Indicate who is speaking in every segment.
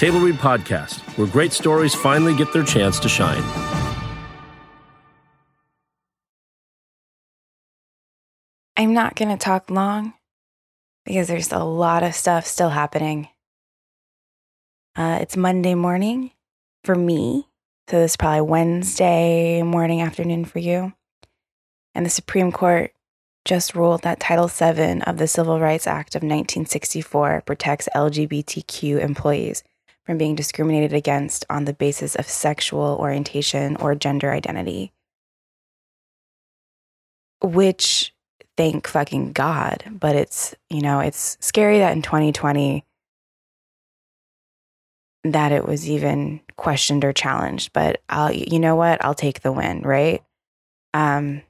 Speaker 1: Table Read Podcast, where great stories finally get their chance to shine.
Speaker 2: I'm not going to talk long because there's a lot of stuff still happening. Uh, it's Monday morning for me. So this is probably Wednesday morning, afternoon for you. And the Supreme Court just ruled that Title VII of the Civil Rights Act of 1964 protects LGBTQ employees from being discriminated against on the basis of sexual orientation or gender identity. Which, thank fucking God, but it's, you know, it's scary that in 2020 that it was even questioned or challenged, but I'll, you know what? I'll take the win, right? Um,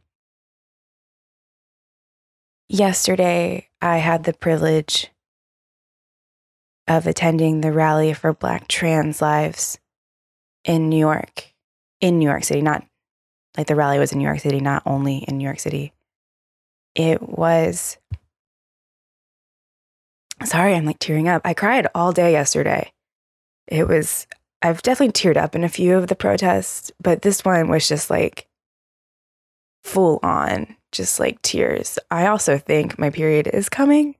Speaker 2: yesterday, I had the privilege of attending the rally for Black trans lives in New York, in New York City, not like the rally was in New York City, not only in New York City. It was, sorry, I'm like tearing up. I cried all day yesterday. It was, I've definitely teared up in a few of the protests, but this one was just like full on, just like tears. I also think my period is coming.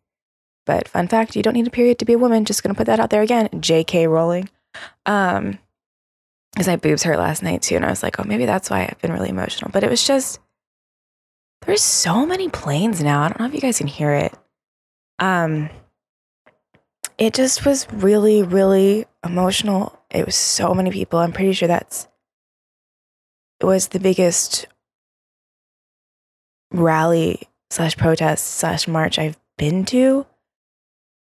Speaker 2: But fun fact, you don't need a period to be a woman. Just gonna put that out there again. JK Rowling. Um, because my boobs hurt last night too, and I was like, oh, maybe that's why I've been really emotional. But it was just there's so many planes now. I don't know if you guys can hear it. Um, it just was really, really emotional. It was so many people. I'm pretty sure that's it was the biggest rally slash protest slash march I've been to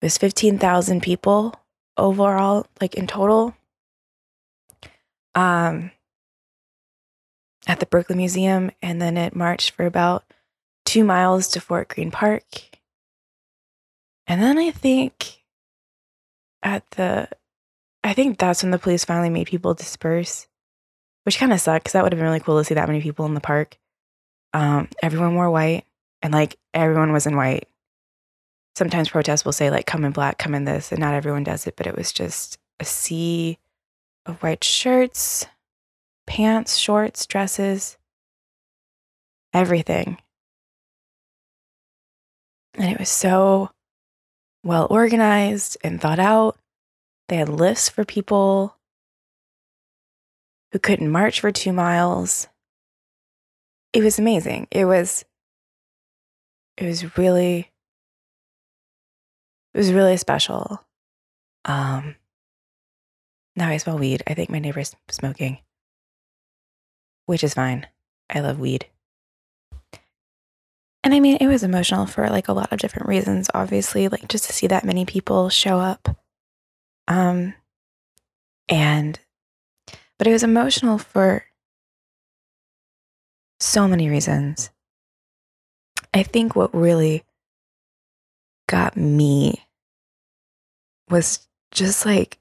Speaker 2: it was 15,000 people overall, like in total. Um, at the Brooklyn Museum, and then it marched for about two miles to Fort Greene Park. And then I think at the, I think that's when the police finally made people disperse, which kind of sucked because that would have been really cool to see that many people in the park. Um, everyone wore white, and like everyone was in white sometimes protests will say like come in black come in this and not everyone does it but it was just a sea of white shirts pants shorts dresses everything. And it was so well organized and thought out. They had lists for people who couldn't march for two miles. It was amazing. It was it was really it was really special. Um, now I smell weed. I think my neighbor's smoking, which is fine. I love weed. And I mean, it was emotional for like a lot of different reasons, obviously, like just to see that many people show up. Um, and, but it was emotional for so many reasons. I think what really got me was just like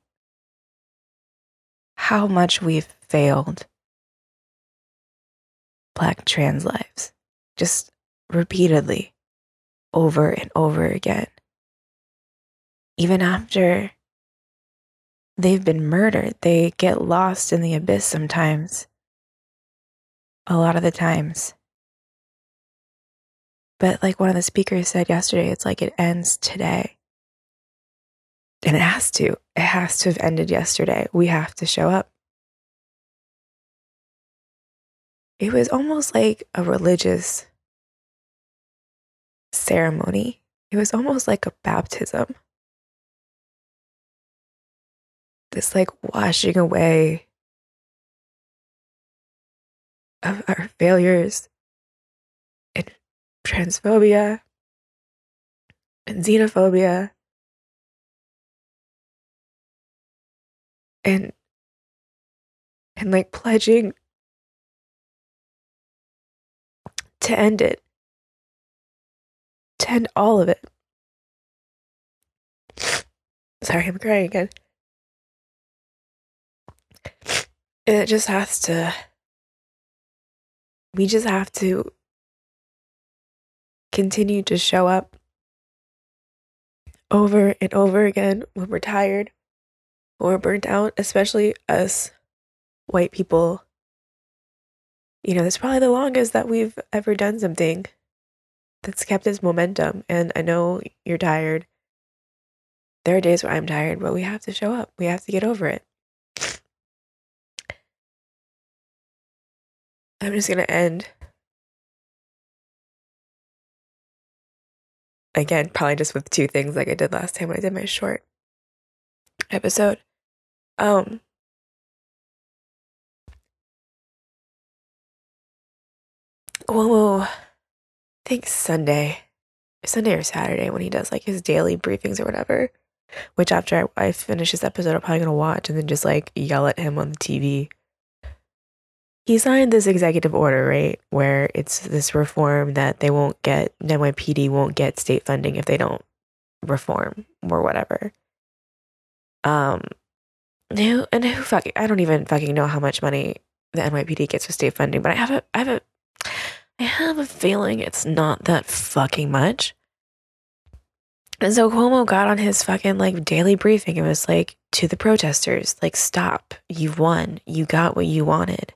Speaker 2: how much we've failed Black trans lives, just repeatedly, over and over again. Even after they've been murdered, they get lost in the abyss sometimes. A lot of the times. But like one of the speakers said yesterday, it's like it ends today. And it has to. It has to have ended yesterday. We have to show up. It was almost like a religious ceremony. It was almost like a baptism. This like washing away of our failures transphobia and xenophobia and and like pledging to end it, to end all of it. Sorry, I'm crying again. And it just has to, we just have to continue to show up over and over again when we're tired, or burnt out, especially us white people. You know, it's probably the longest that we've ever done something that's kept its momentum. And I know you're tired. There are days where I'm tired, but we have to show up. We have to get over it. I'm just going to end again, probably just with two things like I did last time when I did my short episode. Um, Cuomo, I think Sunday, Sunday or Saturday when he does like his daily briefings or whatever. Which after I, I finish this episode, I'm probably gonna watch and then just like yell at him on the TV. He signed this executive order, right, where it's this reform that they won't get NYPD won't get state funding if they don't reform or whatever. Um, who and who fucking I don't even fucking know how much money the NYPD gets with state funding, but I have a I have a I have a feeling it's not that fucking much. And so Cuomo got on his fucking like daily briefing. It was like to the protesters, like, stop. You've won. You got what you wanted.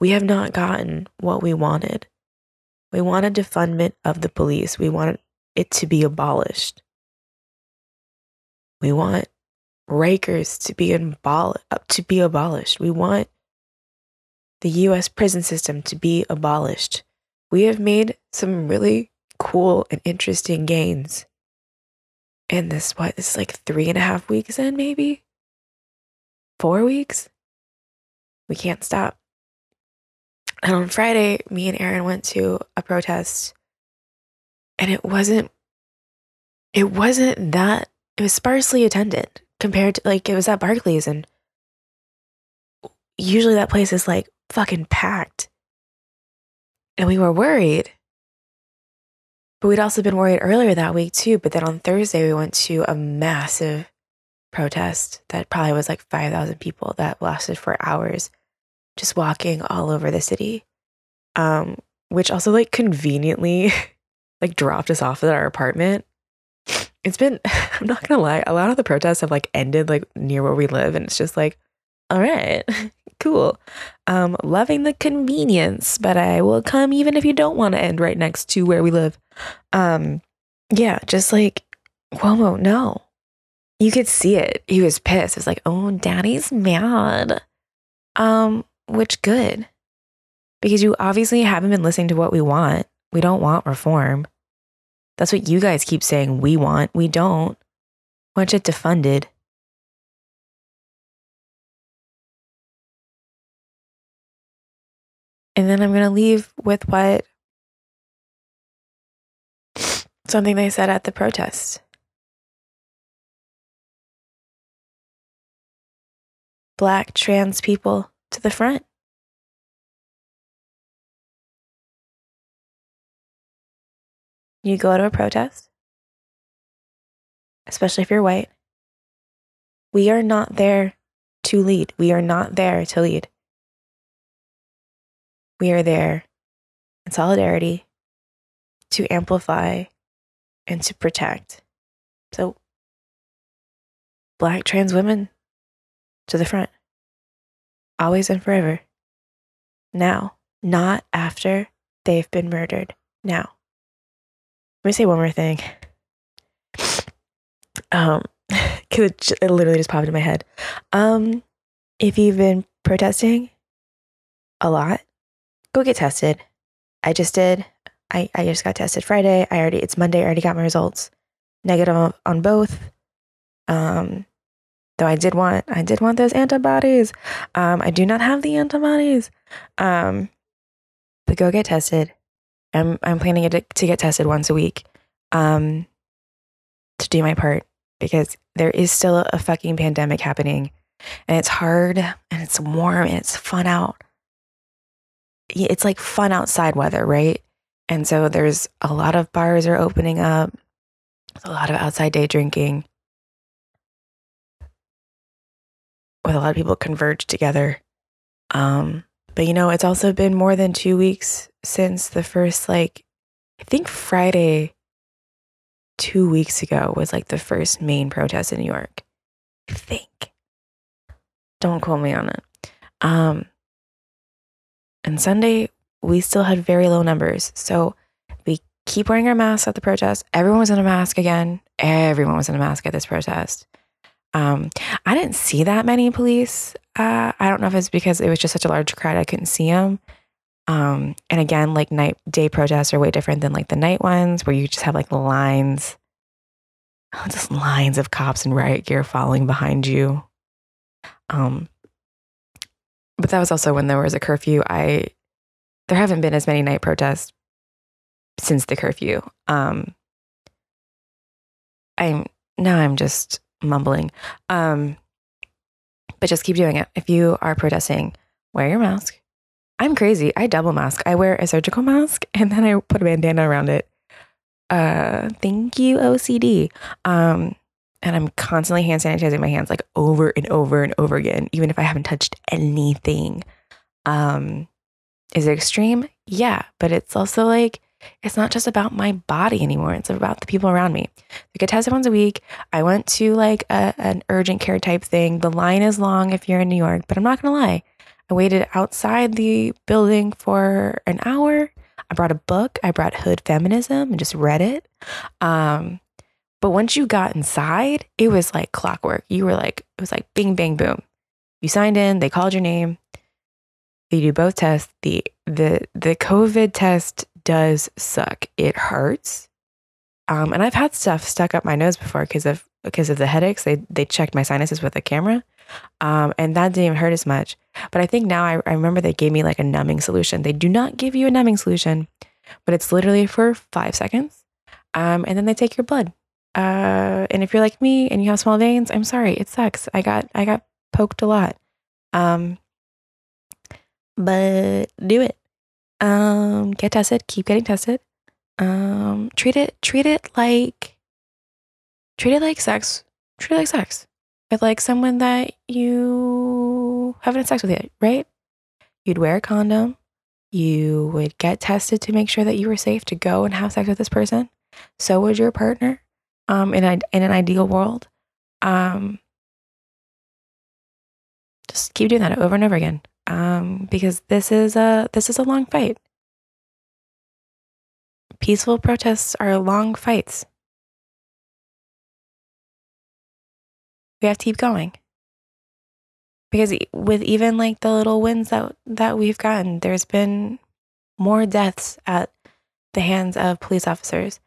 Speaker 2: We have not gotten what we wanted. We want a defundment of the police. We want it to be abolished. We want Rikers to be abol- uh, to be abolished. We want the US prison system to be abolished. We have made some really cool and interesting gains. in this, what, this is like three and a half weeks in, maybe? Four weeks? We can't stop. And on Friday, me and Aaron went to a protest, and it wasn't, it wasn't that, it was sparsely attended compared to like it was at Barclays, and usually that place is like fucking packed. And we were worried. But we'd also been worried earlier that week too. But then on Thursday, we went to a massive protest that probably was like 5,000 people that lasted for hours, just walking all over the city. Um, which also like conveniently like dropped us off at our apartment. It's been, I'm not gonna lie, a lot of the protests have like ended like near where we live. And it's just like, all right, cool. Um, loving the convenience, but I will come even if you don't want to end right next to where we live. Um, yeah, just like Cuomo, no. You could see it. He was pissed. It's like, oh, daddy's mad. Um, which good. Because you obviously haven't been listening to what we want. We don't want reform. That's what you guys keep saying we want. We don't. Want it defunded. And then I'm going to leave with what something they said at the protest. Black trans people to the front. You go to a protest, especially if you're white. We are not there to lead. We are not there to lead. We are there in solidarity to amplify and to protect. So, Black trans women to the front, always and forever. Now, not after they've been murdered. Now. Let me say one more thing. Um, cause it literally just popped in my head. Um, if you've been protesting a lot, go get tested. I just did. I, I just got tested Friday. I already, it's Monday. I already got my results negative on both. Um, though I did want, I did want those antibodies. Um, I do not have the antibodies. Um, but go get tested. I'm, I'm planning to, to get tested once a week. Um, to do my part because there is still a fucking pandemic happening and it's hard and it's warm and it's fun out. It's like fun outside weather, right? And so there's a lot of bars are opening up, a lot of outside day drinking, with a lot of people converged together. Um, but you know, it's also been more than two weeks since the first, like, I think Friday, two weeks ago, was like the first main protest in New York. I think. Don't quote me on it. Um, and Sunday, we still had very low numbers. So we keep wearing our masks at the protest. Everyone was in a mask again. Everyone was in a mask at this protest. Um, I didn't see that many police. Uh, I don't know if it's because it was just such a large crowd, I couldn't see them. Um, and again, like night day protests are way different than like the night ones where you just have like lines, just lines of cops in riot gear following behind you. Um, but that was also when there was a curfew. I there haven't been as many night protests since the curfew. Um, I'm now I'm just mumbling. Um, but just keep doing it. If you are protesting, wear your mask. I'm crazy. I double mask. I wear a surgical mask and then I put a bandana around it. Uh, thank you, OCD. Um, and I'm constantly hand sanitizing my hands like over and over and over again, even if I haven't touched anything. Um, is it extreme? Yeah, but it's also like it's not just about my body anymore. It's about the people around me. I get tested once a week. I went to like a, an urgent care type thing. The line is long if you're in New York, but I'm not going to lie. I waited outside the building for an hour. I brought a book. I brought Hood Feminism and just read it. Um, but once you got inside, it was like clockwork. You were like, it was like bing, bang, boom. You signed in, they called your name. They do both tests. The the the COVID test does suck. It hurts. Um, and I've had stuff stuck up my nose before because of because of the headaches. They they checked my sinuses with a camera, um, and that didn't even hurt as much. But I think now I, I remember they gave me like a numbing solution. They do not give you a numbing solution, but it's literally for five seconds, um, and then they take your blood. Uh, and if you're like me and you have small veins, I'm sorry, it sucks. I got I got poked a lot. Um, but do it. Um, get tested, keep getting tested. Um, treat it, treat it like, treat it like sex. Treat it like sex with like someone that you haven't had sex with yet, right? You'd wear a condom. You would get tested to make sure that you were safe to go and have sex with this person. So would your partner. Um, in a, in an ideal world. Um, just keep doing that over and over again um, because this is a this is a long fight. Peaceful protests are long fights. We have to keep going because with even like the little wins that that we've gotten, there's been more deaths at the hands of police officers.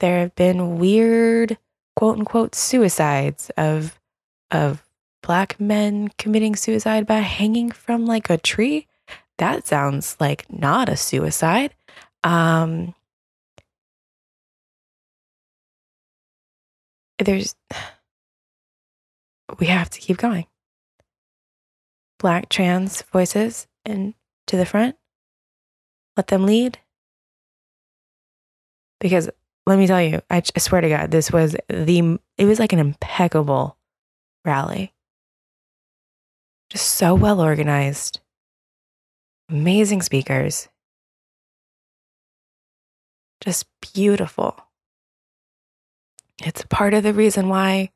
Speaker 2: There have been weird quote unquote suicides of of black men committing suicide by hanging from like a tree. That sounds like not a suicide. Um, there's, we have to keep going. Black trans voices and to the front. Let them lead. Because let me tell you, I, I swear to God, this was the, it was like an impeccable rally. Just so well organized. Amazing speakers. Just beautiful. It's part of the reason why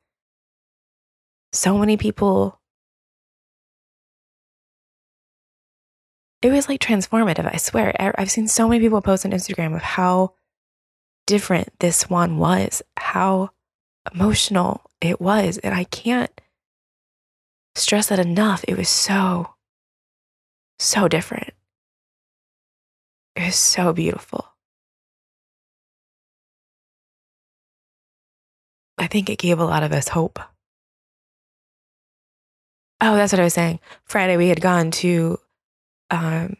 Speaker 2: so many people. It was like transformative, I swear. I've seen so many people post on Instagram of how different this one was, how emotional it was. And I can't stress that enough. It was so, so different. It was so beautiful. I think it gave a lot of us hope. Oh, that's what I was saying. Friday, we had gone to um,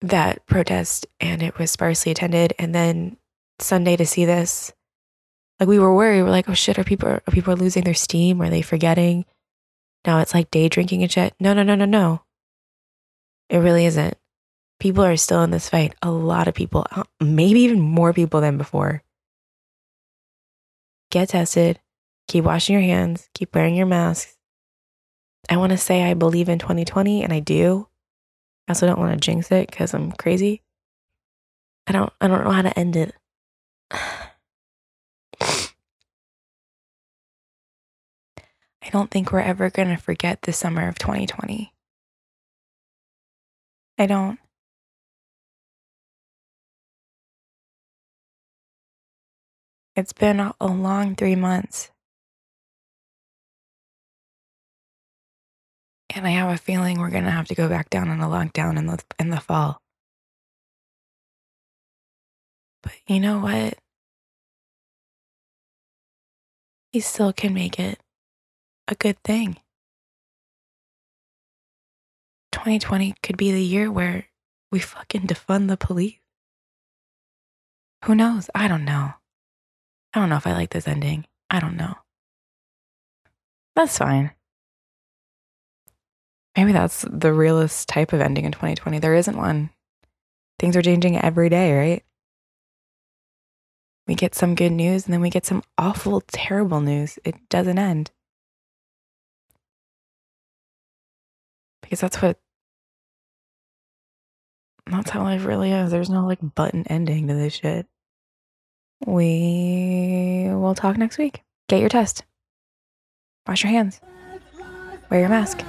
Speaker 2: that protest and it was sparsely attended. And then Sunday to see this, like we were worried. We're like, oh shit, are people are people losing their steam? Are they forgetting? Now it's like day drinking and shit. No, no, no, no, no. It really isn't. People are still in this fight. A lot of people, uh, maybe even more people than before. Get tested. Keep washing your hands. Keep wearing your masks. I want to say I believe in 2020, and I do. I also don't want to jinx it because I'm crazy. I don't. I don't know how to end it. I don't think we're ever going to forget the summer of 2020. I don't. It's been a long three months. And I have a feeling we're going to have to go back down on a lockdown in the, in the fall. But you know what? We still can make it a good thing. 2020 could be the year where we fucking defund the police. Who knows? I don't know. I don't know if I like this ending. I don't know. That's fine. Maybe that's the realest type of ending in 2020. There isn't one. Things are changing every day, right? We get some good news and then we get some awful, terrible news. It doesn't end. Because that's what, that's how life really is. There's no like button ending to this shit. We will talk next week. Get your test. Wash your hands. Wear your mask.